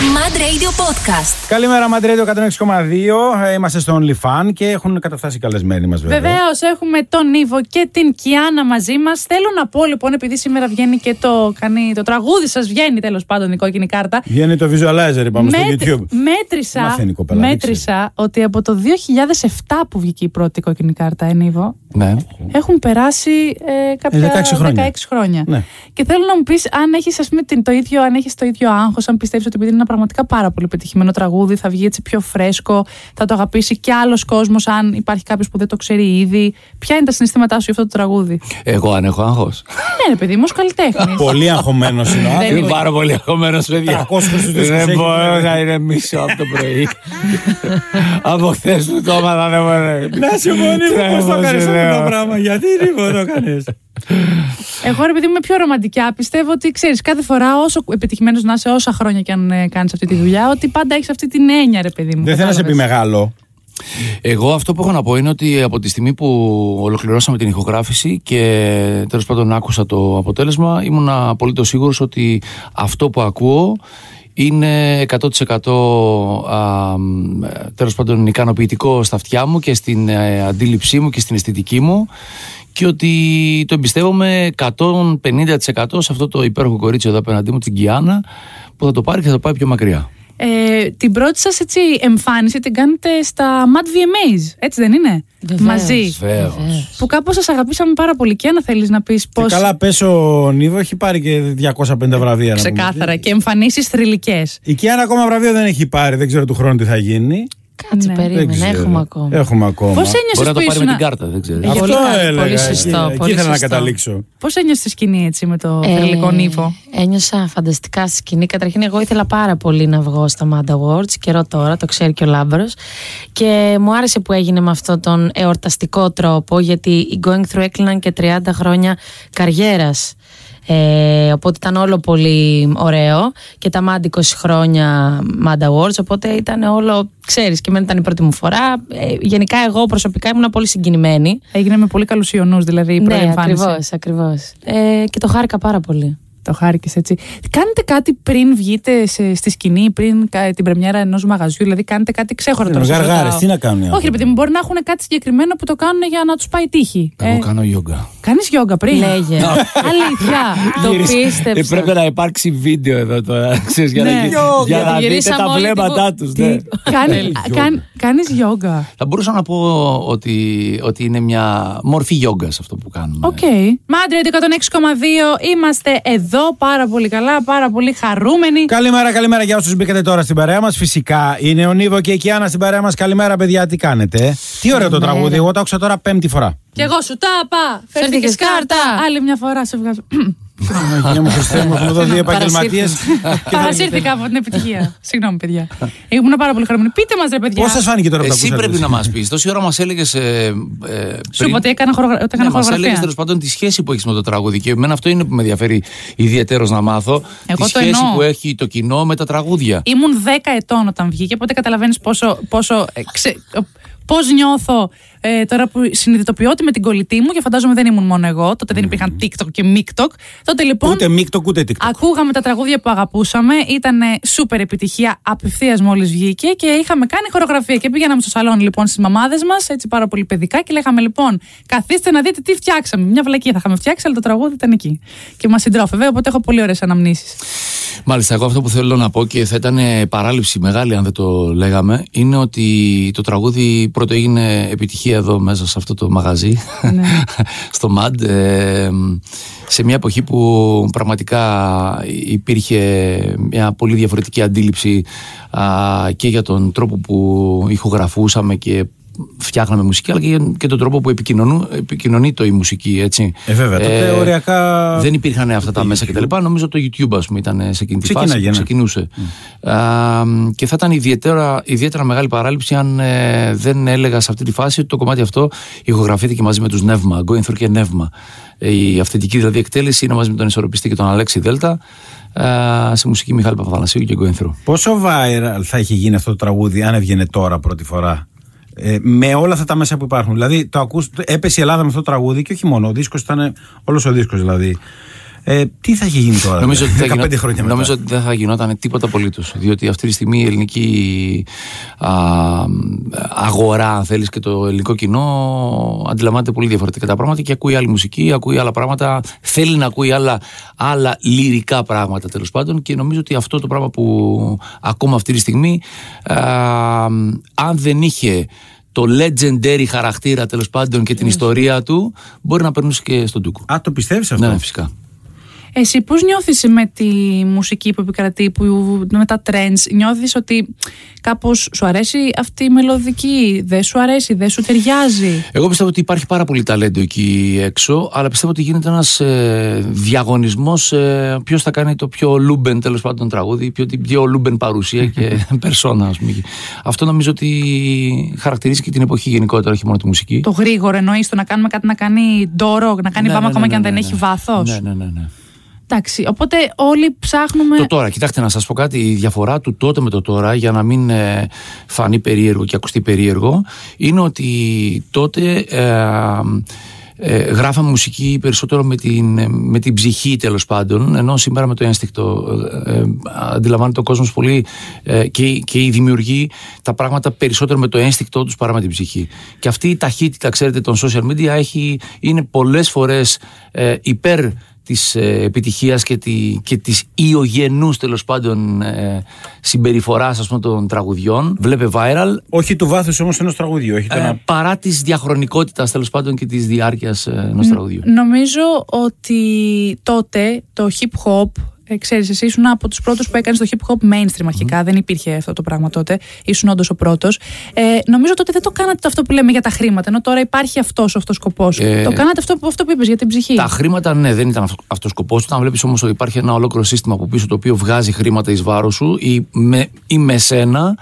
Mad Radio Podcast. Καλημέρα, Mad Radio 106,2. Ε, Είμαστε στο OnlyFan και έχουν καταφτάσει οι καλεσμένοι μας, βέβαια. Βεβαίως, έχουμε τον Ήβο και την Κιάνα μαζί μας. Θέλω να πω λοιπόν, επειδή σήμερα βγαίνει και το, κάνει, το τραγούδι σας, βγαίνει τέλος πάντων η κόκκινη κάρτα. Βγαίνει το visualizer, είπαμε στο Μέτρ- YouTube. Μέτρησα, Μαθαίνει η κοπέλα, δεν μέτρησα ότι από το 2007 που βγήκε η πρώτη κόκκινη κάρτα, ε, Νίβο, Ναι. έχουν περάσει ε, κάποια 16 χρόνια. 16 χρόνια. Ναι. Και θέλω να μου πεις αν έχεις το ίδιο, αν έχεις το ίδιο άγχος, αν πιστεύεις ότι επειδή είναι ένα πραγματικά πάρα πολύ πετυχημένο τραγούδι, θα βγει έτσι πιο φρέσκο, θα το αγαπήσει κι άλλος κόσμος, αν υπάρχει κάποιος που δεν το ξέρει ήδη. Ποια είναι τα συναισθήματά σου για αυτό το τραγούδι; Εγώ αν έχω άγχος. ναι, ρε παιδί μου, ως καλλιτέχνης. Πολύ αγχωμένος είναι ο Δεν άνθρωπος. Είμαι πάρα πολύ αγχωμένος, παιδιά. 300 στους δίσκους Δεν έχεις. μπορώ να ηρεμήσω από το πρωί. Από χθες που το έμαθα δεν μπορώ. Να σου πω, Νίκο, πώ το Τρέμω, κάνεις σε αυτό λέω. το πράγμα. Γιατί Νίκο το έκανε. Εγώ, ρε παιδί μου, είμαι πιο ρομαντικά. Πιστεύω ότι ξέρεις, κάθε φορά, όσο επιτυχημένος να είσαι, όσα χρόνια και αν ε, κάνεις αυτή τη δουλειά, ότι πάντα έχεις αυτή την έννοια, ρε παιδί μου. Δεν θέλω να σε πει κατάλαβες. μεγάλο. Εγώ αυτό που έχω να πω είναι ότι από τη στιγμή που ολοκληρώσαμε την ηχογράφηση και τέλος πάντων άκουσα το αποτέλεσμα ήμουν απολύτως σίγουρος ότι αυτό που ακούω είναι 100% α, μ, τέλος πάντων ικανοποιητικό στα αυτιά μου και στην ε, αντίληψή μου και στην αισθητική μου και ότι το εμπιστεύομαι 150% σε αυτό το υπέροχο κορίτσι εδώ απέναντί μου, την Κιάνα, που θα το πάρει και θα το πάει πιο μακριά. Ε, την πρώτη σας έτσι εμφάνιση την κάνετε στα Mad VMAs, έτσι δεν είναι; Βεβαίως. Μαζί. Βεβαίως. Που κάπως σας αγαπήσαμε πάρα πολύ. Και αν θέλεις να πεις Και πώς καλά, πε ο Νίβο έχει πάρει και 250 βραβεία. να πούμε. ξεκάθαρα και εμφανίσεις θρηλυκές. Η Κιάνα ακόμα βραβείο δεν έχει πάρει. Δεν ξέρω του χρόνου τι θα γίνει. Κάτσε, Ναι. Δεν περίμενε, ξέρω. έχουμε ακόμα. Έχουμε ακόμα. Πώς ένιωσες Μπορεί να το που πάρει με ήσουν- την κάρτα, δεν ξέρω. Ε, Αυτό Πολύ καλά, έλεγα. πολύ εκεί- σωστό, Εκεί πολύ ήθελα να σωστό. καταλήξω. Πώς ένιωσες στη σκηνή έτσι με το Ε, θρηλυκό νύφο; Ένιωσα φανταστικά στη σκηνή. Καταρχήν, εγώ ήθελα πάρα πολύ να βγω στα Mad Awards, καιρό τώρα, το ξέρει και ο Λάμπρος. Και μου άρεσε που έγινε με αυτόν τον εορταστικό τρόπο, γιατί οι Going Through έκλειναν και 30 χρόνια καριέρας. Ε, οπότε ήταν όλο πολύ ωραίο και τα Mad 20 χρόνια Mad Awards οπότε ήταν όλο, ξέρεις και εμένα ήταν η πρώτη μου φορά ε, γενικά εγώ προσωπικά ήμουν πολύ συγκινημένη Έγινε με πολύ καλούς ιονούς δηλαδή η ναι, προεμφάνιση. ακριβώς, ακριβώς. Ε, και το χάρηκα πάρα πολύ Το χάρηκες έτσι. Κάνετε κάτι πριν βγείτε σε, στη σκηνή, πριν κα- την πρεμιέρα ενός μαγαζιού, δηλαδή κάνετε κάτι ξέχωρο Είναι τώρα. σε γαργάρες, ρωτάω. τι να κάνουν οι Όχι, άνθρωποι; ρε παιδί μου, μπορεί να έχουν κάτι συγκεκριμένο που το κάνουν για να τους πάει τύχη. Εγώ κάνω γιόγκα. Κάνεις γιόγκα πριν; Λέγε. Αλήθεια. Το Γύρισε. πίστεψα. Ε, πρέπει να υπάρξει βίντεο εδώ τώρα, ξέρεις, για, Ναι. να, γι- Γιόγκα. για να δείτε Γυρίσαμε τα όλοι βλέμματά την- τους. Ναι. Κάνει, κάν, κάνεις γιόγκα. Θα μπορούσα να πω ότι, ότι είναι μια μορφή γιόγκας αυτό που κάνουμε. Οκ. Μάντρια 106,2. Είμαστε εδώ πάρα πολύ καλά, πάρα πολύ χαρούμενοι. Καλημέρα, καλημέρα για όσους μπήκατε τώρα στην παρέα μας. Φυσικά είναι ο Νίβο και η Κιάνα στην παρέα μας. Καλημέρα, παιδιά, τι κάνετε. Τι ωραίο το Καλημέρα. τραγούδι. Εγώ το άκουσα τώρα πέμπτη φορά. Και εγώ σου τάπα. Φέρθηκε Φέρθηκες κάρτα. κάρτα. Άλλη μια φορά σε βγάζω. Αγία μου Χριστέ μου, έχουμε εδώ δύο επαγγελματίες. Παρασύρθηκα από την επιτυχία. Συγγνώμη, παιδιά. Ήμουν πάρα πολύ χαρούμενη. Πείτε μας, ρε παιδιά. Πώς σας φάνηκε τώρα που το Εσύ ακούσατε. πρέπει να μας πεις. Τόση ώρα μας έλεγες. Ε, ε, Σου είπα ότι έκανα, χορογρα... ότι έκανα Ναι, μας έλεγες χορογραφία. τέλος πάντων τη σχέση που έχεις με το τραγούδι. Και εμένα αυτό είναι που με ενδιαφέρει ιδιαίτερος να μάθω. Εγώ τη το σχέση εννοώ. που έχει το κοινό με τα τραγούδια. Ήμουν 10 ετών όταν βγήκε, οπότε καταλαβαίνεις πόσο. πόσο ε, ξε... Πώς νιώθω ε, τώρα που συνειδητοποιώ ότι με την κολλητή μου και φαντάζομαι δεν ήμουν μόνο εγώ, τότε δεν υπήρχαν TikTok και MikTok. Τότε λοιπόν Ούτε μίκτο, ούτε TikTok. Ακούγαμε τα τραγούδια που αγαπούσαμε, ήταν σούπερ επιτυχία απευθείας μόλις βγήκε και είχαμε κάνει χορογραφία. Και πήγαμε στο σαλόνι λοιπόν στις μαμάδες μας, έτσι πάρα πολύ παιδικά, και λέγαμε λοιπόν: Καθίστε να δείτε τι φτιάξαμε. Μια βλακία θα είχαμε φτιάξει, αλλά το τραγούδι ήταν εκεί. Και μας συντρόφευε, οπότε έχω πολύ ωραίες αναμνήσεις. Μάλιστα, εγώ αυτό που θέλω να πω και θα ήταν παράληψη μεγάλη αν δεν το λέγαμε, είναι ότι το τραγούδι πρώτο έγινε επιτυχία εδώ μέσα σε αυτό το μαγαζί, Ναι. στο MAD, ε, σε μια εποχή που πραγματικά υπήρχε μια πολύ διαφορετική αντίληψη α, και για τον τρόπο που ηχογραφούσαμε και φτιάχναμε μουσική, αλλά και, και τον τρόπο που επικοινωνού, επικοινωνεί το η μουσική, έτσι. Ε, βέβαια. Τότε οριακά. Δεν υπήρχαν αυτά τα μέσα κτλ. Νομίζω το YouTube, ας πούμε, ήταν σε εκείνη τη φάση Ξεκίναγε, που ναι. ξεκινούσε. Α, και θα ήταν ιδιαίτερα, ιδιαίτερα μεγάλη παράληψη αν ε, δεν έλεγα σε αυτή τη φάση ότι το κομμάτι αυτό ηχογραφήθηκε μαζί με τους Νεύμα, Going Through και Νεύμα. Ε, Η αυθεντική δηλαδή εκτέλεση είναι μαζί με τον ισορροπιστή και τον Αλέξη Δέλτα α, σε μουσική Μιχάλη Παπαθανασίου και Going Through. Πόσο viral θα είχε γίνει αυτό το τραγούδι αν έβγαινε τώρα πρώτη φορά; Ε, με όλα αυτά τα μέσα που υπάρχουν. Δηλαδή, το ακούς, έπεσε η Ελλάδα με αυτό το τραγούδι και όχι μόνο. Ο δίσκος ήταν. Όλος ο δίσκος δηλαδή. Ε, τι θα έχει γίνει τώρα, Νομίζω ότι, 15 θα γινό- χρόνια μετά. νομίζω ότι δεν θα γινόταν τίποτα απολύτως. Διότι αυτή τη στιγμή η ελληνική α, αγορά, αν θέλεις, και το ελληνικό κοινό αντιλαμβάνεται πολύ διαφορετικά τα πράγματα και ακούει άλλη μουσική, ακούει άλλα πράγματα, θέλει να ακούει άλλα, άλλα λυρικά πράγματα τέλος πάντων. Και νομίζω ότι αυτό το πράγμα που ακούμε αυτή τη στιγμή, α, αν δεν είχε το legendary χαρακτήρα τέλος πάντων και την ιστορία του, μπορεί να περνούσε και στον Τούκο. Α, το πιστεύεις αυτό; Ναι, φυσικά. Εσύ πώς νιώθεις με τη μουσική που επικρατεί, που, με τα trends, νιώθεις ότι κάπως σου αρέσει αυτή η μελωδική, δεν σου αρέσει, δεν σου ταιριάζει; Εγώ πιστεύω ότι υπάρχει πάρα πολύ ταλέντο εκεί έξω, αλλά πιστεύω ότι γίνεται ένας ε, διαγωνισμός ε, ποιος θα κάνει το πιο λούμπεν τέλος πάντων τραγούδι, πιο, την πιο λούμπεν παρουσία και περσόνα, ας πούμε. Αυτό νομίζω ότι χαρακτηρίζει και την εποχή γενικότερα, όχι μόνο τη μουσική. Το γρήγορο εννοείς το να κάνουμε κάτι να κάνει ντόρο, να κάνει Ναι, βάμα ναι, ακόμα ναι, και αν ναι, δεν ναι, έχει ναι. βάθος; Ναι, ναι, ναι. Ναι. Εντάξει, οπότε όλοι ψάχνουμε... Το τώρα, κοιτάξτε να σας πω κάτι, η διαφορά του τότε με το τώρα, για να μην ε, φανεί περίεργο και ακουστεί περίεργο, είναι ότι τότε ε, ε, γράφαμε μουσική περισσότερο με την, με την ψυχή τέλος πάντων, ενώ σήμερα με το ένστικτο ε, ε, αντιλαμβάνεται ο κόσμος πολύ ε, και, και οι δημιουργοί τα πράγματα περισσότερο με το ένστικτό τους παρά με την ψυχή. Και αυτή η ταχύτητα, ξέρετε, των social media έχει, είναι πολλές φορές ε, υπέρ της ε, επιτυχίας και, τη, και της ιογενούς τέλος πάντων ε, συμπεριφοράς ας πούμε, των τραγουδιών βλέπε viral Όχι του βάθους όμως ενός τραγουδιού. Όχι το ε, να... παρά της διαχρονικότητας τέλος πάντων και της διάρκειας ε, ενός τραγουδιού. Νομίζω ότι τότε το hip hop, ε, ξέρεις, εσύ ήσουν από τους πρώτους που έκανες το hip hop mainstream αρχικά, δεν υπήρχε αυτό το πράγμα τότε, ήσουν όντως ο πρώτος. Ε, νομίζω τότε δεν το κάνατε το αυτό που λέμε για τα χρήματα, ενώ τώρα υπάρχει αυτός ο αυτός σκοπός. Ε, το κάνατε αυτό, που- αυτό που είπες για την ψυχή. Τα χρήματα, ναι, δεν ήταν αυτός ο σκοπός του. Όταν βλέπεις όμως ότι υπάρχει ένα ολόκληρο σύστημα από πίσω το οποίο βγάζει χρήματα εις βάρος σου ή με, ή με σένα,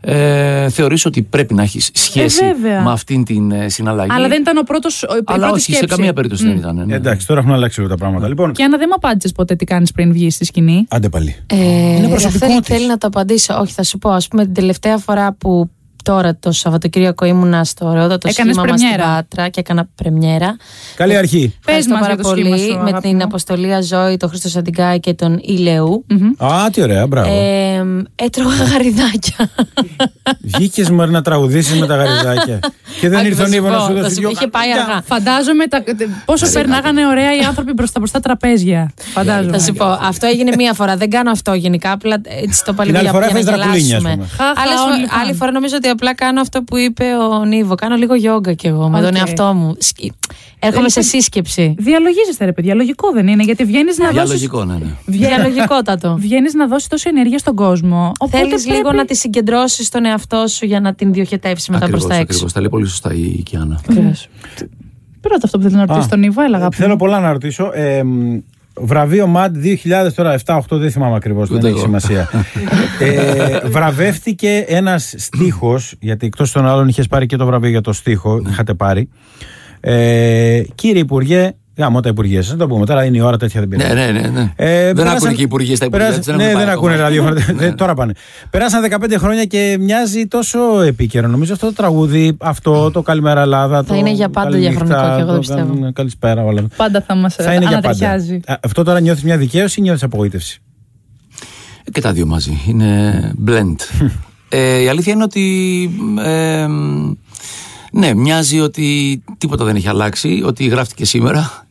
ε, θεωρείς ότι πρέπει να έχεις σχέση Ε, βέβαια. με αυτήν την ε, συναλλαγή; Αλλά δεν ήταν ο πρώτος, η Αλλά πρώτη όχι, σε σκέψη. καμία περίπτωση δεν ήταν. ναι. Εντάξει, τώρα έχουν αλλάξει λίγο τα πράγματα. Λοιπόν, Και Άννα, δεν μου απάντησες ποτέ τι κάνεις πριν βγεις στη σκηνή. άντε πάλι. Ε, Είναι προσωπικό θέλει, της. θέλει να το απαντήσω. Όχι, θα σου πω. Α πούμε, την τελευταία φορά που τώρα το Σαββατοκύριακο ήμουνα στο ωραιότατο Έκανες σχήμα μας στην πρεμιέρα. Πάτρα και έκανα πρεμιέρα. Καλή αρχή. Πες Ευχαριστώ μας πάρα για το σχήμα πολύ σου, με αγάπη την μου. αποστολή Αζώη, τον Χρήστο Σαντιγκάη και τον Ηλεού. Α, τι ωραία, μπράβο. Ε, έτρωγα γαριδάκια. Βγήκες μωρέ να τραγουδήσεις με τα γαριδάκια. και δεν Όχι, ήρθε ο θα σου Νίβο να πω, σου θα δώσει σου δυο πω, είχε πάει χαρτιά. αργά. Φαντάζομαι τα, πόσο περνάγανε ωραία οι άνθρωποι μπροστά μπροστά τραπέζια. Φαντάζομαι. Θα σου πω, αυτό έγινε μία φορά. Δεν κάνω αυτό γενικά. Απλά έτσι το Την παλιό άλλη για, φορά για να έφαγες δρακουλίνια, ας γελάσουμε. πούμε. Χαχα, Άλλες όλοι φο- φαν. άλλη φορά νομίζω ότι απλά κάνω αυτό που είπε ο Νίβο. Κάνω λίγο γιόγκα κι εγώ με τον Οκ. εαυτό μου. Σκι- Έρχομαι σε σύσκεψη. Διαλογίζεστε, ρε παιδιά. Λογικό δεν είναι, γιατί βγαίνεις να Για δώσει. λογικό, ναι, ναι. Διαλογικότατο. Βγαίνεις να δώσεις τόση ενέργεια στον κόσμο. Οπότε Θέλεις πρέπει... λίγο να τη συγκεντρώσεις στον εαυτό σου για να την διοχετεύσεις μετά προς Ακριβώς, τα έξω; ακριβώς. Τα λέει πολύ σωστά η Κιάννα. Ακριβώς. Πρώτα αυτό που θέλει να ρωτήσει Α, τον Ιβό, έλεγα. αγάπη μου. Θέλω πολλά να ρωτήσω. Ε, μ, βραβείο MAD 2000 τώρα, 7-8 δεν θυμάμαι ακριβώς, δεν Ούτε έχει εγώ. σημασία. ε, βραβεύτηκε ένας στίχος, γιατί εκτός των άλλων είχες πάρει και το βραβείο για το στίχο, είχατε πάρει. Ε, κύριε Υπουργέ, γάμω τα Υπουργεία σας, να το πούμε τώρα, είναι η ώρα τέτοια δεν πειράζει. Ναι, ναι, ναι. ναι. Ε, δεν πέρασαν- ακούνε και οι υπουργοί στα υπουργεία. πέρασαν- τους, ναι, έχουν δεν πάει ακούνε ακόμα. ραδιόφωνα. Ναι, ναι. Τώρα πάνε. Περάσαν 15 χρόνια και μοιάζει τόσο επίκαιρο. Νομίζω αυτό το τραγούδι, αυτό το Καλημέρα Ελλάδα. το είναι για πάντα Καληνύχτα, διαχρονικό και εγώ δεν το πιστεύω. Καλ- Καλησπέρα, όλα. Πάντα θα μας Θα είναι για πάντα. ανατριχιάζει. Α, Αυτό τώρα νιώθεις μια δικαίωση ή νιώθεις απογοήτευση; Και τα δύο μαζί. Είναι blend. ε, η αλήθεια είναι ότι. ε, ναι, μοιάζει ότι τίποτα δεν έχει αλλάξει, ότι γράφτηκε σήμερα.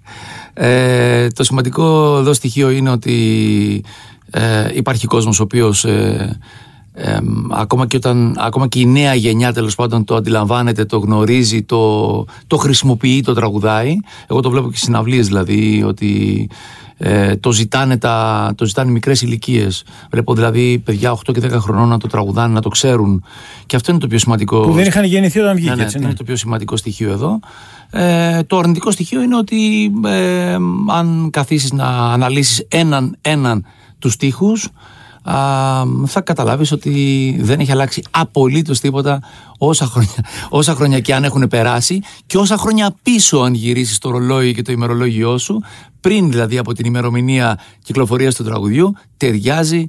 Ε, το σημαντικό εδώ στοιχείο είναι ότι ε, υπάρχει κόσμος ο οποίος ε, ε, ακόμα, και όταν, ακόμα και η νέα γενιά τέλος πάντων το αντιλαμβάνεται, το γνωρίζει, το, το χρησιμοποιεί, το τραγουδάει. Εγώ το βλέπω και στις συναυλίες δηλαδή ότι ε, το, ζητάνε τα, το ζητάνε μικρές ηλικίες. Βλέπω δηλαδή παιδιά 8 και 10 χρονών να το τραγουδάνε, να το ξέρουν. Και αυτό είναι το πιο σημαντικό. Που δεν είχαν γεννηθεί όταν βγήκε, Ναι, ναι, έτσι, είναι ναι. το πιο σημαντικό στοιχείο εδώ. Ε, το αρνητικό στοιχείο είναι ότι ε, αν καθίσεις να αναλύσεις έναν έναν τους στίχους α, θα καταλάβεις ότι δεν έχει αλλάξει απολύτως τίποτα όσα χρόνια, όσα χρόνια και αν έχουν περάσει και όσα χρόνια πίσω αν γυρίσεις το ρολόι και το ημερολόγιό σου πριν δηλαδή από την ημερομηνία κυκλοφορίας του τραγουδιού ταιριάζει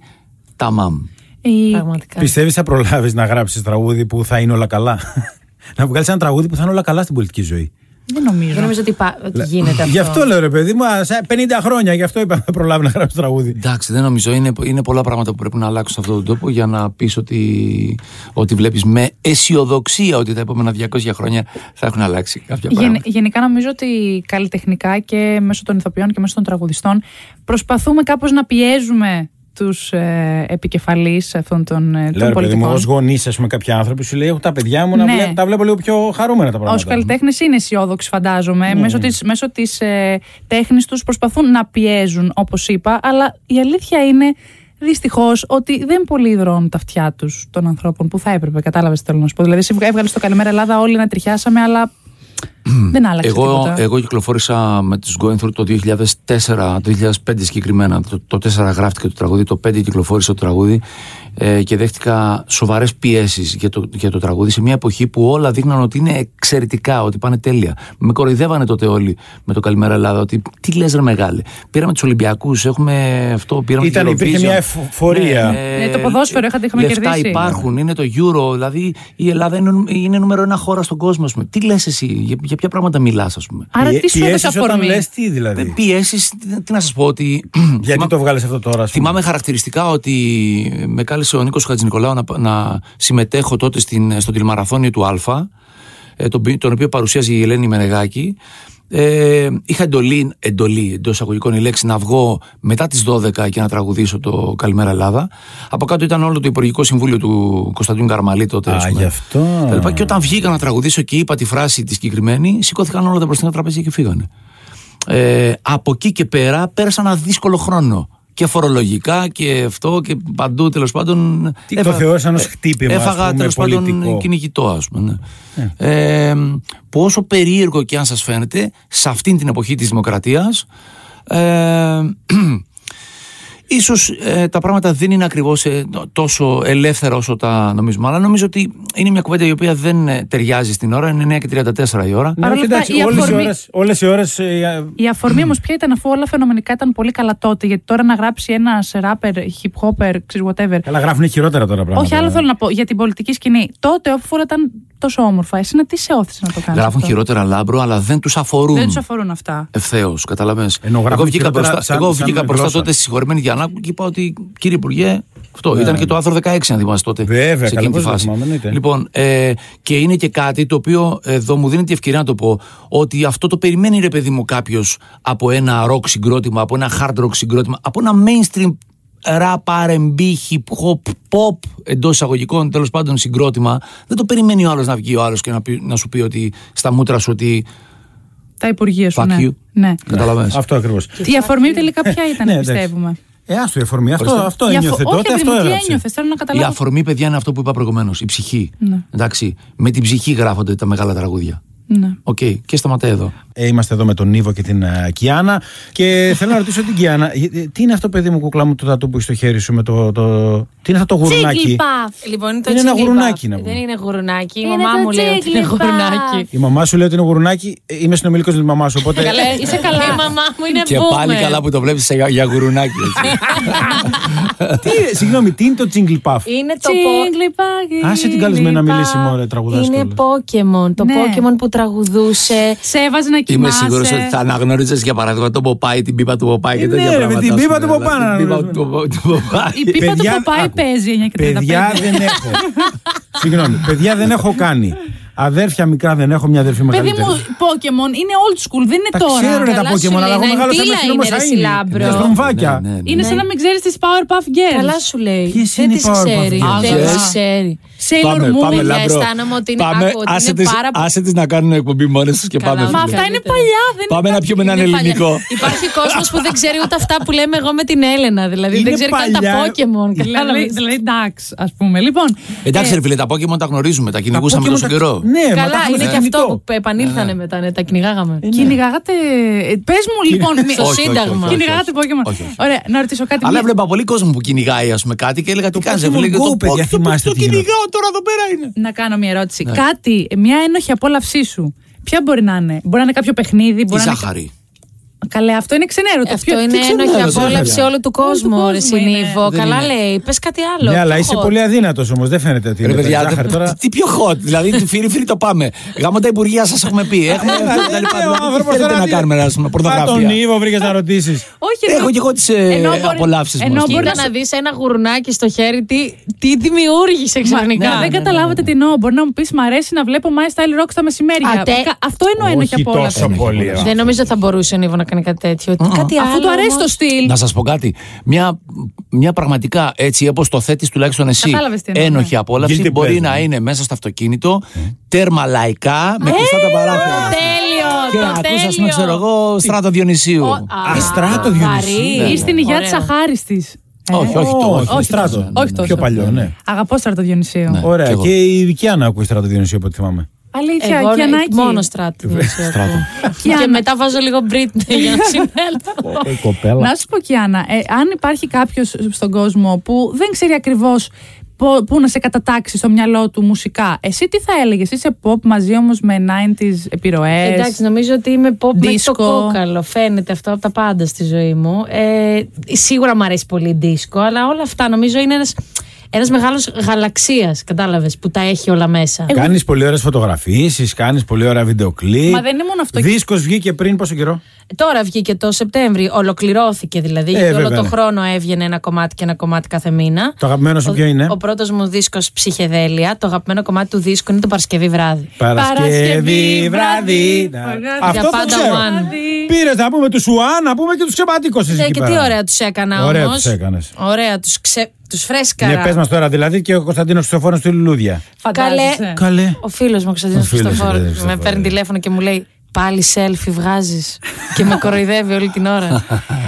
τα μαμ. Η- Πραγματικά. Πιστεύεις θα προλάβεις να γράψεις τραγούδι που θα είναι όλα καλά; να βγάλεις ένα τραγούδι που θα είναι όλα καλά στην πολιτική ζωή. Δεν νομίζω. Δεν νομίζω ότι, πα- ότι γίνεται αυτό. Γι' αυτό λέω ρε παιδί μου, ας, σε 50 χρόνια, γι' αυτό είπα να προλάβει να γράψει τραγούδι. Εντάξει, δεν νομίζω. Είναι, είναι πολλά πράγματα που πρέπει να αλλάξουν σε αυτόν τον τόπο για να πεις ότι, ότι βλέπεις με αισιοδοξία ότι τα επόμενα 200 χρόνια θα έχουν αλλάξει κάποια Γεν- πράγματα. γενικά νομίζω ότι καλλιτεχνικά και μέσω των ηθοποιών και μέσω των τραγουδιστών προσπαθούμε κάπως να πιέζουμε τους ε, επικεφαλείς αυτών των, ε, Λέω των ρε παιδί μου, πολιτικών. ως γονείς, ας πούμε, κάποιοι άνθρωποι σου λέει: Έχω τα παιδιά μου να Ναι. βλέπω, τα βλέπω λίγο πιο χαρούμενα τα Ω πράγματα. καλλιτέχνες είναι αισιόδοξοι, φαντάζομαι. Ναι. Μέσω της μέσω της, ε, τέχνης τους προσπαθούν να πιέζουν, όπως είπα. Αλλά η αλήθεια είναι δυστυχώς ότι δεν πολύ υδρώνουν τα αυτιά τους των ανθρώπων που θα έπρεπε. Κατάλαβες τι θέλω να σου πω. Δηλαδή, εσύ έβγαλες το Καλημέρα Ελλάδα, όλοι να τριχιάσαμε, αλλά δεν άλλαξε Εγώ, τίποτα. εγώ κυκλοφόρησα με τους Going Through το 2004, το 2005 συγκεκριμένα. Το, το 4 γράφτηκε το τραγούδι, το 5 κυκλοφόρησε το τραγούδι ε, και δέχτηκα σοβαρές πιέσεις για το, για το τραγούδι σε μια εποχή που όλα δείχναν ότι είναι εξαιρετικά, ότι πάνε τέλεια. Με κοροϊδεύανε τότε όλοι με το Καλημέρα Ελλάδα, ότι τι λες, ρε μεγάλε. Πήραμε τους Ολυμπιακούς, έχουμε αυτό, πήραμε Ήταν- την υπήρχε Eurovision. μια εφορία. Ναι, το ποδόσφαιρο είχατε- είχαμε λεφτά κερδίσει. υπάρχουν, είναι το Euro, δηλαδή η Ελλάδα είναι, είναι νούμερο ένα χώρα στον κόσμο. ας πούμε. Τι λες εσύ, για, για ποια πράγματα μιλάς, ας πούμε. Άρα τι σου έδωσε Πιέσεις όταν αφορμή. λες τι δηλαδή; Πιέσεις, τι να σας πω, ότι. Γιατί θυμά- το βγάλες αυτό τώρα, ας πούμε; Θυμάμαι χαρακτηριστικά ότι με κάλεσε ο Νίκος Χατζηνικολάου να, να συμμετέχω τότε στην, στο τηλεμαραθώνιο του Α, ε, τον, ποι- τον οποίο παρουσίαζε η Ελένη Μενεγάκη. Ε, είχα εντολή, εντολή εντός εισαγωγικών η λέξη, να βγω μετά τις 12 και να τραγουδήσω το Καλημέρα Ελλάδα. Από κάτω ήταν όλο το Υπουργικό Συμβούλιο του Κωνσταντίνου Καρμαλή τότε. ας Α, πούμε. γι' αυτό. Τα λοιπά. Και όταν βγήκα να τραγουδήσω και είπα τη φράση τη συγκεκριμένη, σηκώθηκαν όλα τα μπροστινά τραπέζια και φύγανε. Ε, από εκεί και πέρα πέρασα ένα δύσκολο χρόνο. Και φορολογικά και αυτό και παντού τέλος πάντων. Τι το θεώρησαν ως χτύπημα, ας Έφαγα πούμε, τέλος πάντων πολιτικό. κυνηγητό, ας πούμε. Ναι. Ε, που όσο περίεργο και αν σας φαίνεται, σε αυτήν την εποχή της δημοκρατίας. Ε, Ίσως ε, τα πράγματα δεν είναι ακριβώς ε, τόσο ελεύθερα όσο τα νομίζουμε. Αλλά νομίζω ότι είναι μια κουβέντα η οποία δεν ε, ταιριάζει στην ώρα. Είναι 9 και 34 η ώρα. Ναι, Παρ' όχι, όλα αυτά, εντάξει, η όλες οι αφορμή- ώρες- όλες οι ώρες ε, Η αφορμή όμως ποια ήταν, αφού όλα φαινομενικά ήταν πολύ καλά τότε. Γιατί τώρα να γράψει ένα ράπερ, hip hopper, ξέρεις whatever. Καλά, γράφουν χειρότερα τώρα πράγματα. Όχι, άλλο θέλω να πω για την πολιτική σκηνή. Τότε, αφού όλα ήταν τόσο όμορφα, εσύ να τι σε όθησες να το κάνεις. Γράφουν χειρότερα λάμπρο, αλλά δεν τους αφορούν. Δεν τους αφορούν αυτά. Ευθέως, καταλαβαίνεις. Ενώ γράφουν Εγώ βγήκα χειρότερα μπροστά, σαν- εγώ σαν βγήκα μπροστά γλώσσα. τότε στη συγχωρημένη Γιαννάκου και είπα ότι κύριε Υπουργέ, αυτό Ναι, ήταν ναι. και το άρθρο 16, αν θυμάσαι τότε. Βέβαια, σε καλά, εκείνη τη πώς δεν φάση. θυμάμαι, εννοείται. Λοιπόν, ε, και είναι και κάτι το οποίο εδώ μου δίνει τη ευκαιρία να το πω, ότι αυτό το περιμένει ρε παιδί μου κάποιος από ένα rock συγκρότημα, από ένα hard rock συγκρότημα, από ένα mainstream rap, R&B, hip hop, pop εντός εισαγωγικών τέλος πάντων συγκρότημα. Δεν το περιμένει ο άλλος να βγει ο άλλος και να, πει- να σου πει ότι στα μούτρα σου ότι. Τα υπουργεία σου. Fuck ναι. you. ναι. Καταλαβαίνεις. Αυτό ακριβώς. Η αφορμή τελικά ποια ήταν, Ναι, εντάξει. πιστεύουμε. Ε, άστο η αφορμή. Αυτό, αυτό Η αφο- ένιωθε Όχι, τότε, ρε αυτό παιδί μου, τι έγραψε. ένιωθες, θέλω να Η καταλάβω. αφορμή, παιδιά, είναι αυτό που είπα προηγουμένως. Η ψυχή. Ναι. Εντάξει. Με την ψυχή γράφονται τα μεγάλα τραγούδια. Ναι. Οκ. Και σταματάει εδώ. Ε, είμαστε εδώ με τον Νίβο και την uh, Κιάνα. Και θέλω να ρωτήσω την Κιάνα, ε, ε, τι είναι αυτό, παιδί μου, κουκλά μου, το τατού που έχει στο χέρι σου με το. το... Τι είναι αυτό το γουρνάκι; Λοιπόν, είναι το Είναι ένα Jigglypuff. γουρνάκι, να πούμε. Δεν είναι γουρνάκι. Η Είναι μαμά το μου λέει ότι είναι Jigglypuff. γουρνάκι. Η μαμά σου λέει ότι είναι γουρνάκι. Ε, Είμαι συνομιλικός με τη μαμά σου, οπότε. Καλά, είσαι καλά. Η μαμά μου είναι Και boomer. πάλι καλά που το βλέπεις για, για γουρουνάκι. έτσι. τι, συγγνώμη, τι είναι το Jigglypuff. Είναι το πο- Άσε την καλεσμένη να μιλήσει, μωρέ, τραγουδάς Είναι κιόλας. Pokemon. Το Ναι. Pokemon που τραγουδούσε. Σε έβαζε να Είμαι κοιμάσαι. σίγουρος ότι θα αναγνώριζες για παράδειγμα το Ποπάι, την πίπα του Ποπάι και Ε, τέτοια ναι, ρε, με πράγματα. την ας πίπα πούμε, του Ποπάι αλλά να την πίπα αναγνωρίζουμε. του Πο- του Ποπάι. Η πίπα του Παιδιά, Ποπάι άκου. παίζει 9 και 35. Παιδιά δεν έχω. Συγγνώμη, παιδιά δεν έχω κάνει. Αδέρφια μικρά δεν έχω, μια αδέρφη Παιδί μεγαλύτερη. μου, Pokemon είναι old school, δεν είναι Τα τώρα. ξέρω ρε τα Καλά σου Pokemon, λέει, αλλά εγώ να μεγάλωσα εντύλα με φίλο είναι, ρε, Μοσαΐνι. συλλάμπρο. Τα στρομφάκια. Ναι, ναι, ναι. Είναι σαν να μην ξέρεις τις Powerpuff Girls. Καλά σου λέει. Ποιες δεν είναι οι τις Powerpuff ξέρει. Girls? Δεν Α, τις α. ξέρει. Sailor Πάμε, Moon. πάμε, παιδιά, λαμπρό. αισθάνομαι ότι είναι- Πάμε, άκου, ότι άσε είναι τις- πάρα- άσε τις να κάνουν εκπομπή μόνες τους και Καλά, πάμε. μα Μα φίλε. αυτά είναι Καλύτερα. παλιά. Δεν Πάμε να πιούμε έναν Είναι παλιά. ελληνικό. Υπάρχει κόσμος που δεν ξέρει ούτε αυτά που λέμε εγώ με την Έλενα. Δηλαδή Είναι δεν ξέρει καν τα παλιά. Pokemon. Δηλαδή, Κατάλαβες; δηλαδή, εντάξει, ας πούμε. Λοιπόν. Εντάξει, ε, ρε φίλε, τα Pokemon τα γνωρίζουμε, τα Τα κυνηγούσαμε Pokemon τόσο τα- καιρό. Ναι, μα τα Καλά, έχουμε είναι στο και αυτό κινητό. που επανήλθανε μετά. ναι, Τα κυνηγάγαμε. Κυνηγάγατε. Πες μου λοιπόν. μη- Στο Όχι, όχι, Σύνταγμα. όχι, όχι. Κυνηγάγατε Pokemon. Όχι, όχι. Ωραία, να ρωτήσω κάτι. Αλλά Μη- έβλεπα πολύ κόσμο που κυνηγάει, ας πούμε, κάτι και έλεγα τι κάνεις. Pokemon Go, παιδιά, θυμάστε Το τι γινόταν. κυνηγάω τώρα εδώ πέρα είναι. Να κάνω μια ερώτηση. Ναι. Κάτι, μια ένοχη απόλαυσή σου. Ποια μπορεί να είναι; Μπορεί να είναι κάποιο παιχνίδι. Η Μπορεί να είναι... ζάχαρη. Καλέ, αυτό είναι ξενέρο. Αυτό είναι ένοχη ξέρω, απόλαυση ξέρω. όλου του κόσμου, κόσμου ρε είναι. Συνήβο. Δεν Καλά είναι. λέει, πες κάτι άλλο. Ναι, αλλά Πιο είσαι hot. πολύ αδύνατος όμως. Δεν φαίνεται ότι Ρε είναι παιδιά, ζάχαρη δεν- τώρα. τι πιο hot. Δηλαδή, του φίρι φίρι το πάμε. Γάμο τα υπουργεία σας έχουμε πει. Έχουμε Ε, αυτά τα λοιπά. ε, ο Δηλαδή, τι άνθρωπος θέλετε τώρα να τι- κάνουμε, να πούμε, Μα τον πορτογραφία. Ήβο βρήκες να ρωτήσεις. Όχι, Έχω ρε. και εγώ τις Ενώ μπορεί- απολαύσεις ενώ μου. μπορεί Κοίτα να δεις ένα γουρνάκι στο χέρι, τι, τι δημιούργησε ξαφνικά; Μα, δεν καταλάβατε τι εννοώ. Μπορεί να μου πεις Μ' αρέσει να βλέπω My Style Rock στα μεσημέρια. Α, τε- Κα- Αυτό εννοώ ένοχη Όχι απόλαυση. τόσο πολύ. ε. Δεν νομίζω θα μπορούσε ο Νίβο να κάνεις κάτι τέτοιο. Κάτι άλλο. Αφού του αρέσει το όμως. στυλ. Να σας πω κάτι. Μια, μια πραγματικά έτσι, όπως το θέτεις τουλάχιστον εσύ, Κατάλαβες τι εννοώ, ένοχη ναι. απόλαυση Guilty μπορεί pleasure. να είναι μέσα στο αυτοκίνητο, τέρμα λαϊκά, με κλειστά τα παράθυρα. Τέλειο! Και το ακούς, ας πούμε, τέλειο. ξέρω εγώ, στράτο Διονυσίου. Ο- Α, στράτο Διονυσίου. βαρύ. Ναι, Ή στην υγεία τη Ωραία. Αχάρη τη. Όχι, όχι το. Όχι, όχι στράτο. τόσο. Όχι τόσο. Πιο παλιό, ναι. Αγαπώ στρατό Διονυσίου. Ναι. κι Ωραία. εγώ. Και η Δικιάνα ακούει στράτο Διονυσίου από ό,τι θυμάμαι. Αλήθεια, Εγώ και ναι, ανάγκη. μόνο στράτη. Στράτο. Και μετά βάζω λίγο Britney για να συνέλθω. Η κοπέλα. Να σου πω, Κιάννα, ε, αν υπάρχει κάποιος στον κόσμο που δεν ξέρει ακριβώς πού να σε κατατάξει στο μυαλό του μουσικά, εσύ τι θα έλεγες, είσαι pop μαζί όμως με 90s επιρροές. Εντάξει, νομίζω ότι είμαι pop με το Disco. κόκαλο. Φαίνεται αυτό από τα πάντα στη ζωή μου. Ε, σίγουρα μου αρέσει πολύ disco, αλλά όλα αυτά νομίζω είναι ένας, ένας μεγάλος γαλαξίας, κατάλαβες, που τα έχει όλα μέσα. Κάνεις πολύ ωραίες φωτογραφίσεις, κάνεις πολύ ωραία βίντεο κλιπ. Μα δεν είναι μόνο αυτό. Δίσκος βγήκε πριν πόσο καιρό; Τώρα βγήκε το Σεπτέμβρη, ολοκληρώθηκε δηλαδή, Ε, γιατί όλο βέβαια, το ναι. χρόνο έβγαινε ένα κομμάτι και ένα κομμάτι κάθε μήνα. Το αγαπημένο σου Ο- ποιο είναι; Ο πρώτος μου δίσκος Ψυχεδέλεια. Το αγαπημένο κομμάτι του δίσκου είναι το Παρασκευή βράδυ. Παρασκευή βράδυ. βράδυ. Αυτό Για το πάντα ξέρω. one. Πήρε να πούμε τους Σουάν, να πούμε και τους ξεπατήκωσε. Ε, και τι ωραία τους έκανα Ωραία όμως. τους έκανες. Ωραία, τους ξε... τους φρέσκαρα. Ναι, πες μας τώρα δηλαδή και ο Κωνσταντίνος Χριστοφόρο του Λουλούδια. Φαντάζεσαι. Καλέ. Ο φίλος μου, ο Κωνσταντίνος Ο φίλος Χριστοφόρο, σου, με Χριστοφόρο. παίρνει τηλέφωνο και μου λέει Πάλι selfie βγάζεις. και με κοροϊδεύει όλη την ώρα.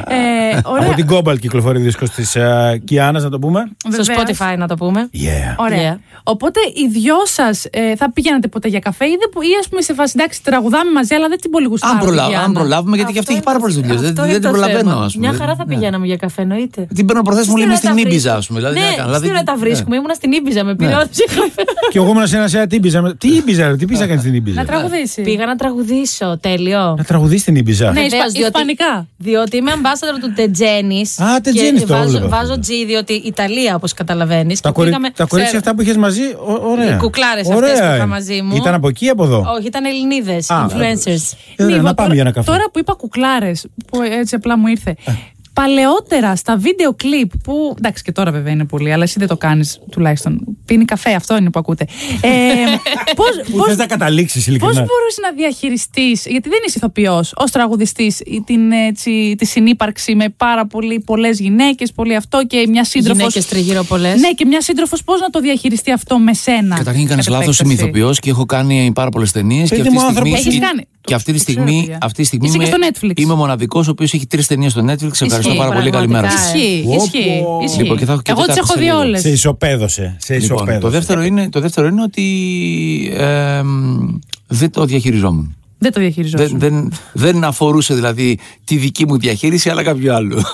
Ε, ωραία. Από την Κόμπαλ κυκλοφορεί ο δίσκος της Κιάννα, να το πούμε; Στο Βεβαίως. Spotify να το πούμε. Yeah. Ωραία. Yeah. Οπότε οι δυο σας ε, θα πηγαίνατε ποτέ για καφέ ή, δεν, που- ή ας πούμε σε φάση εντάξει, τραγουδάμε μαζί, αλλά δεν την πολύ γουστάρω. Αν, τη προλάβ- Γιάννα. αν προλάβουμε, γιατί και αυτή έχει πάρα πολλές δουλειές. Δεν, Αυτό δεν είναι την το προλαβαίνω, θέμα. ας πούμε. Μια χαρά θα πηγαίναμε για καφέ, εννοείται. Την παίρνω προθέσει μου λέει Στην είμαι στην ώρα τα Ήμπιζα, ας βρίσκουμε. πούμε. Δηλαδή, τι να Ναι, κάνω, δηλαδή, στην ώρα τα ναι. βρίσκουμε. Ήμουνα στην Ήμπιζα, με πήρε όλος για καφέ. Και εγώ ήμουν σε ένα σεα Ήμπιζα. Τι Ήμπιζα, ρε, τι πίζα κάνεις στην Ήμπιζα. Να τραγουδήσεις. Πήγα να τραγουδήσω. Τέλειο. Να τραγουδίσει την Ήμπιζα. Ναι, Βεβαίως, ισπα- διότι- ισπανικά. Διότι είμαι ambassador του Τετζένη. Α, Τετζένης το βάζω, έβλεπα. βάζω G, διότι Ιταλία, όπως καταλαβαίνεις. Τα, κορι... τα κορίτσια αυτά που είχες μαζί, ω- ωραία. Οι κουκλάρες αυτές Ωραία. που είχα μαζί μου. Ήταν από εκεί ή από εδώ; Όχι, ήταν Ελληνίδες, Α, influencers. Ε, ωραία, Νίβο, να πάμε τώρα- για ένα καφέ. Τώρα που είπα κουκλάρες, που έτσι απλά μου ήρθε. Παλαιότερα στα βίντεο κλιπ που. Εντάξει και τώρα βέβαια είναι πολύ, αλλά εσύ δεν το κάνεις τουλάχιστον. Πίνει καφέ, αυτό είναι που ακούτε. Ε, πώς, Πού πώς, θες να καταλήξεις Πώς ειλικρινά. μπορούσες να διαχειριστείς, γιατί δεν είσαι ηθοποιός, ως τραγουδιστής, την, έτσι, τη συνύπαρξη με πάρα πολλές γυναίκες, πολύ αυτό και μια σύντροφο. Γυναίκες τριγύρω πολλές. Ναι, και μια σύντροφος πώς να το διαχειριστεί αυτό με σένα; Καταρχήν κάνει κατ' λάθος, επέκταση. είμαι ηθοποιός και έχω κάνει πάρα πολλές ταινίες. Και Παιδί αυτή μου, τη στιγμή, άνθρωπος Έχεις κάνει; Και αυτή τη Το ξέρω, στιγμή, παιδιά. αυτή τη στιγμή Είσαι και είμαι, στο Netflix. είμαι ο μοναδικός ο οποίος έχει τρεις ταινίες στο Netflix. Σε ευχαριστώ Ισχύει, πάρα πολύ. πραγματικά, Καλημέρα. ε. Ισχύει, Πω, ισχύει. πω. ισχύει. Λοιπόν, και θα έχω και Εγώ τις τέταρτη έχω σε δει λίγο. όλες. Σε ισοπαίδωσε. Σε Λοιπόν, ισοπαίδωσε. το, δεύτερο είναι, το δεύτερο είναι ότι ε, μ, δεν το διαχειριζόμουν. Δεν το διαχειριζόμουν. Δεν, δεν, δεν αφορούσε δηλαδή τη δική μου διαχείριση, αλλά κάποιου άλλου.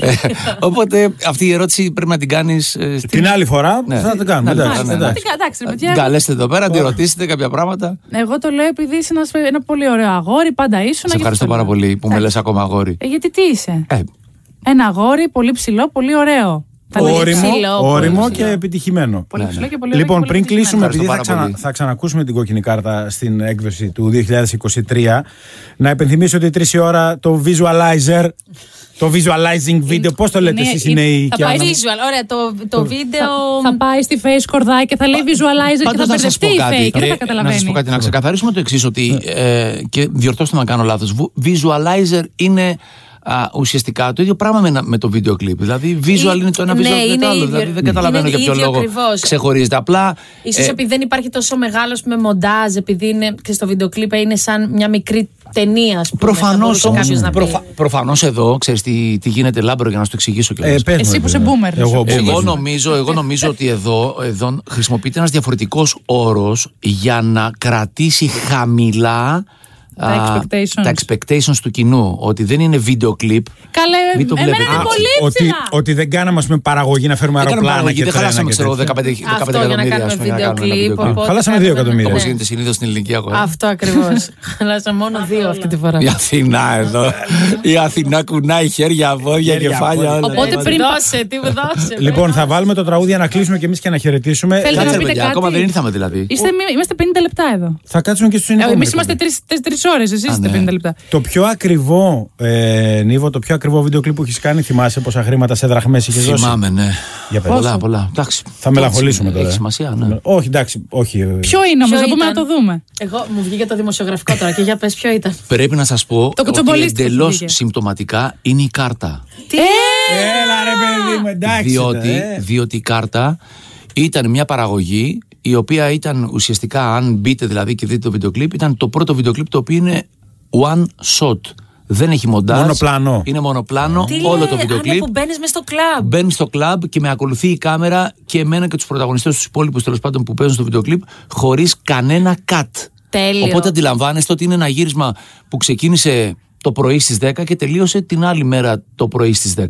Ε, οπότε αυτή η ερώτηση πρέπει να την κάνεις. Την άλλη φορά Ναι. θα το κάνουμε. Ναι, εντάξει, ναι, ναι. εντάξει. Εντάξει, ρε παιδιά. Καλέστε εδώ πέρα, τη ρωτήσετε κάποια πράγματα. Εγώ το λέω επειδή είσαι ένας- ένα πολύ ωραίο αγόρι, πάντα ήσουν. Σε ευχαριστώ πάρα πολύ που με λες ακόμα αγόρι. Ε, γιατί τι είσαι; Ε, Ένα αγόρι, πολύ ψηλό, πολύ ωραίο. Θα λέγε Όριμο, ψηλό, πολύ όριμο ψηλό. και επιτυχημένο. Πολύ ψηλό και πολύ Λοιπόν, ωραίο και πριν πολύ κλείσουμε, Ευχαριστώ επειδή θα, πάρα ξανα, πολύ. θα ξανακούσουμε την κόκκινη κάρτα στην έκδοση του 2023, να υπενθυμίσω ότι τρεις η ώρα το visualizer, το visualizing video, πώς το λέτε είναι- εσείς οι νέοι θα και πάει άμα- Visual, ωραία, το, το βίντεο. Θα πάει στη face κορδάκι και θα λέει visualizer και Πάντως θα να σας μπερδευτεί πω η κάτι, fake και δεν ε, θα να καταλαβαίνει. σας πω κάτι, να ξεκαθαρίσουμε το εξής ότι, ε, και διορθώστε με να κάνω λάθος, βου- visualizer είναι α, ουσιαστικά το ίδιο πράγμα με, ένα- με το βίντεο κλιπ. Δηλαδή, visual Ή- είναι το ένα, ναι, visual είναι είναι το άλλο. ίδιο. Δηλαδή, δεν Είναι καταλαβαίνω για ποιο ίδιο λόγο ακριβώς. ξεχωρίζεται. Απλά. Ίσως ε, επειδή δεν υπάρχει τόσο μεγάλο με μοντάζ, επειδή είναι και στο βίντεο κλιπ είναι σαν μια μικρή ταινία. ας πούμε, θα Προφανώς μπορούσε όμως. κάποιος να πει. Προφανώς εδώ, ξέρεις τι, τι γίνεται λάμπρο για να σου το εξηγήσω κιόλας. Ε, πες μου, Εσύ που ρε, είσαι παιδί. boomer. Εγώ, Ε, boomer. Εγώ νομίζω, εγώ νομίζω ότι εδώ, εδώ χρησιμοποιείται ένας διαφορετικός όρος για να κρατήσει χαμηλά Τα α, expectations. τα expectations του κοινού. Ότι δεν είναι βίντεο κλιπ. Καλέ, Μην το εμένα βλέπετε. είναι Α, πολύ ότι, ψηλά. ότι δεν κάναμε ας πούμε, παραγωγή να φέρουμε Δεν κάναμε αεροπλάνα παραγωγή, και δεν τρένα χαλάσαμε και ξέρω, 15, τέτοια. 15 Αυτό για να εκατομμύρια. κάνουμε ας πούμε, για να βίντεο κάνουμε ένα κλιπ. βίντεο κλιπ. οπότε Χαλάσαμε κάνουμε δύο ένα- εκατομμύρια. Όπως Ναι. γίνεται συνήθως στην ελληνική αγορά. Αυτό ακριβώς. Χαλάσα μόνο δύο αυτή τη φορά. Η Αθηνά εδώ. Η Αθηνά κουνάει χέρια, πόδια, Χέρια, κεφάλια. πόδια. όλα. Οπότε πριν Δώσε, τι μου δώσε. Λοιπόν, θα βάλουμε το τραγούδι για να κλείσουμε και εμείς και να χαιρετήσουμε. Θέλετε Θα- να Κάτσε, πείτε παιδιά, κάτι; ακόμα δεν ήρθαμε δηλαδή. Είστε, είμαστε 50 λεπτά εδώ. Θα κάτσουμε και στους Ε, συνεχόμενου. Εμείς είμαστε τρεις ώρες, εσείς είστε ναι. 50 λεπτά. Το πιο ακριβό, ε, Νίβο, το πιο ακριβό βίντεο κλιπ που έχεις κάνει, θυμάσαι πόσα χρήματα σε δραχμές είχε δώσει; Θυμάμαι, ναι. Για πες. Πολλά, πολλά. Εντάξει. Θα μελαγχολήσουμε τώρα. Έχει ε. σημασία, ναι. Όχι, εντάξει, όχι. ε, Ποιο είναι όμως, Ποιο να πούμε να ήταν; το δούμε. Εγώ μου βγήκε το δημοσιογραφικό τώρα και για πες ποιο ήταν. Πρέπει να σας πω ότι κουτσομπολίστικο εντελώς βγήκε. συμπτωματικά είναι η κάρτα. Τι; Έλα ρε παιδί μου, εντάξει. διότι, ε. διότι η κάρτα ήταν μια παραγωγή η οποία ήταν ουσιαστικά, αν μπείτε δηλαδή και δείτε το βίντεο κλιπ, ήταν το πρώτο βίντεο κλιπ το οποίο είναι one shot. Δεν έχει μοντάζ. Μονοπλάνο. Είναι μονοπλάνο Τι όλο λέει, το βίντεο Άννα, κλιπ. που μπαίνεις μες στο κλαμπ. Μπαίνεις στο κλαμπ και με ακολουθεί η κάμερα και εμένα και τους πρωταγωνιστές, τους υπόλοιπους τέλος πάντων που παίζουν στο βίντεο κλιπ, χωρίς κανένα cut. Τέλειο. Οπότε αντιλαμβάνεστε ότι είναι ένα γύρισμα που ξεκίνησε το πρωί στις 10 και τελείωσε την άλλη μέρα το πρωί στις 10.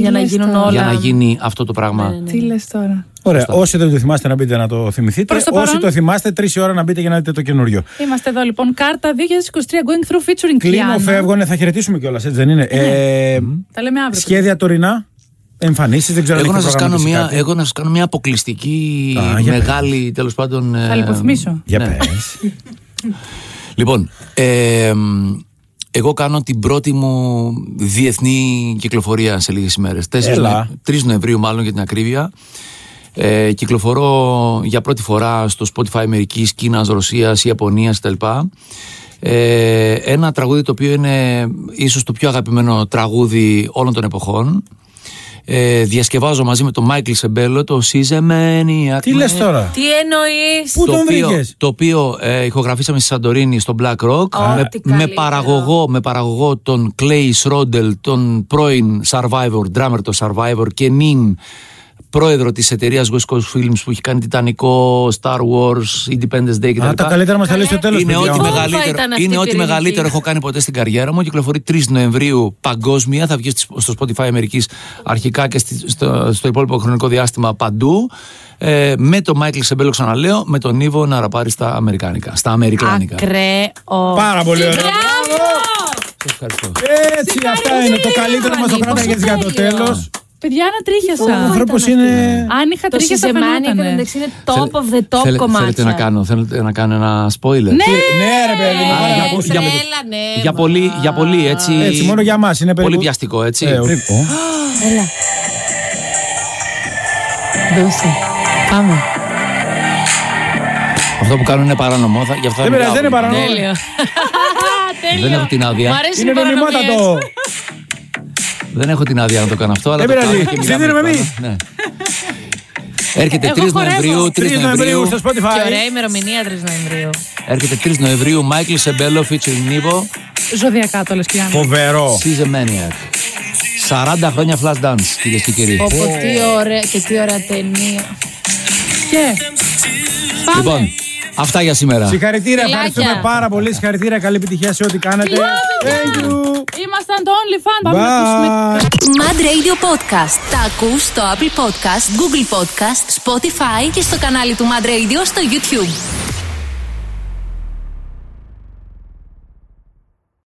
Για να λες γίνουν τώρα; όλα. Για να γίνει αυτό το πράγμα. Ναι, Τι λες τώρα; Ωραία. Όσοι δεν το θυμάστε να μπείτε να το θυμηθείτε. Προς το Όσοι παρόν. το θυμάστε, τρεις ώρα να μπείτε για να δείτε το καινούριο. Είμαστε εδώ λοιπόν. Κάρτα 2023 Going Through featuring Κλείνω, Κλειάννα. φεύγουνε, θα χαιρετήσουμε κιόλας, έτσι δεν είναι; Ε, Τα λέμε αύριο. σχέδια τωρινά, εμφανίσεις, δεν ξέρω αν Εγώ να, έχετε σας κάνω προγραμματίσει μια, κάτι. εγώ να σας κάνω μια αποκλειστική Α, για μεγάλη τέλος πάντων Θα ε, λιποθυμίσω. Για ναι. πες. Λοιπόν, ε, εγώ κάνω την πρώτη μου διεθνή κυκλοφορία σε λίγες ημέρες. 4 Έλα. 3 Νοεμβρίου μάλλον για την ακρίβεια. Ε, κυκλοφορώ για πρώτη φορά στο Spotify Αμερικής, Κίνας, Ρωσίας, Ιαπωνίας κτλ. Ε, ένα τραγούδι το οποίο είναι ίσως το πιο αγαπημένο τραγούδι όλων των εποχών. Ε, διασκευάζω μαζί με τον Μάικλ Σεμπέλο το She's a Maniac. Τι λες τώρα; Τι εννοείς; Πού το τον οποίο, βρήκες; το οποίο ε, ηχογραφήσαμε στη Σαντορίνη στο Black Rock Ω, με, τι με, καλύτερο. παραγωγό, με παραγωγό τον Clay Schrodel, τον πρώην Survivor, drummer το Survivor και νυν πρόεδρο της εταιρείας West Coast Films που έχει κάνει Τιτανικό, Star Wars, Independence Day κτλ. Α, τα καλύτερα μας τα λέει στο τέλος. Είναι ό,τι, Πού μεγαλύτερο, ήταν αυτή είναι η ό,τι πυρηνική; μεγαλύτερο έχω κάνει ποτέ στην καριέρα μου. Κυκλοφορεί 3 Νοεμβρίου παγκόσμια. Θα βγει στις- στο Spotify Αμερικής αρχικά και στη- στο, στο υπόλοιπο χρονικό διάστημα παντού. Ε, με τον Μάικλ Σεμπέλο, ξαναλέω, με τον Ήβο να ραπάρει στα Αμερικάνικα. Στα Αμερικάνικα. Ακραίο. Πάρα πολύ ωραία. Σας ευχαριστώ. Έτσι, αυτά είναι. Το καλύτερο μας το κράταγες για το τέλειο. τέλος. Παιδιά, να Ο τρίχιασα. άνθρωπος είναι. Αν είχα Το τρίχιασα Σιζεμάνι φαινότανε. εντάξει είναι top of the top Θέλε- κομμάτια. Θέλετε να κάνω, θέλετε να κάνω ένα spoiler; Ναι, Ναι, ρε παιδί μου. Α, πάρα για- πολύ. για- Έλα, ναι. Για πολύ, για πολύ έτσι. Έτσι, μόνο για μας είναι περίπου. Πολύ βιαστικό, έτσι. Ε, ο- ο. Έλα. Δώσε. Πάμε. Αυτό που κάνω είναι παράνομο. θα- Γι' αυτό Δεν μιλάω. πειράζει, δεν είναι παράνομο. Τέλειο. Δεν έχω την άδεια. Μ' αρέσουν Είναι οι παρανομίες. νομιμότατο. Δεν έχω την άδεια να το κάνω αυτό, αλλά Δεν το πειράζει. κάνω και μιλάμε Συντήρουμε πάνω. εμείς. Ναι. Έρχεται Εγώ 3 χορεύω. Νοεμβρίου, 3 3 Νοεμβρίου Νοεμβρίου. στο Και Spotify. ωραία ημερομηνία 3 Νοεμβρίου. Έρχεται 3 Νοεμβρίου, Μάικλ Σεμπέλο featuring Nivo, ζωδιακά το λες Κλειάννα. Φοβερό. She's a Maniac. 40 χρόνια flash dance, κυρίες και κύριοι. Όπω τι ωραία και τι ωραία ταινία. Και πάμε. Λοιπόν, αυτά για σήμερα. Συγχαρητήρια, Φιλάκια. ευχαριστούμε πάρα πολύ. Συγχαρητήρια, καλή επιτυχία σε ό,τι κάνετε. Thank you. Ήμασταν το OnlyFans. Πάμε να ακούσουμε Bye. Mad Radio Podcast. Τα ακούς στο Apple Podcast, Google Podcast, Spotify και στο κανάλι του Mad Radio στο YouTube.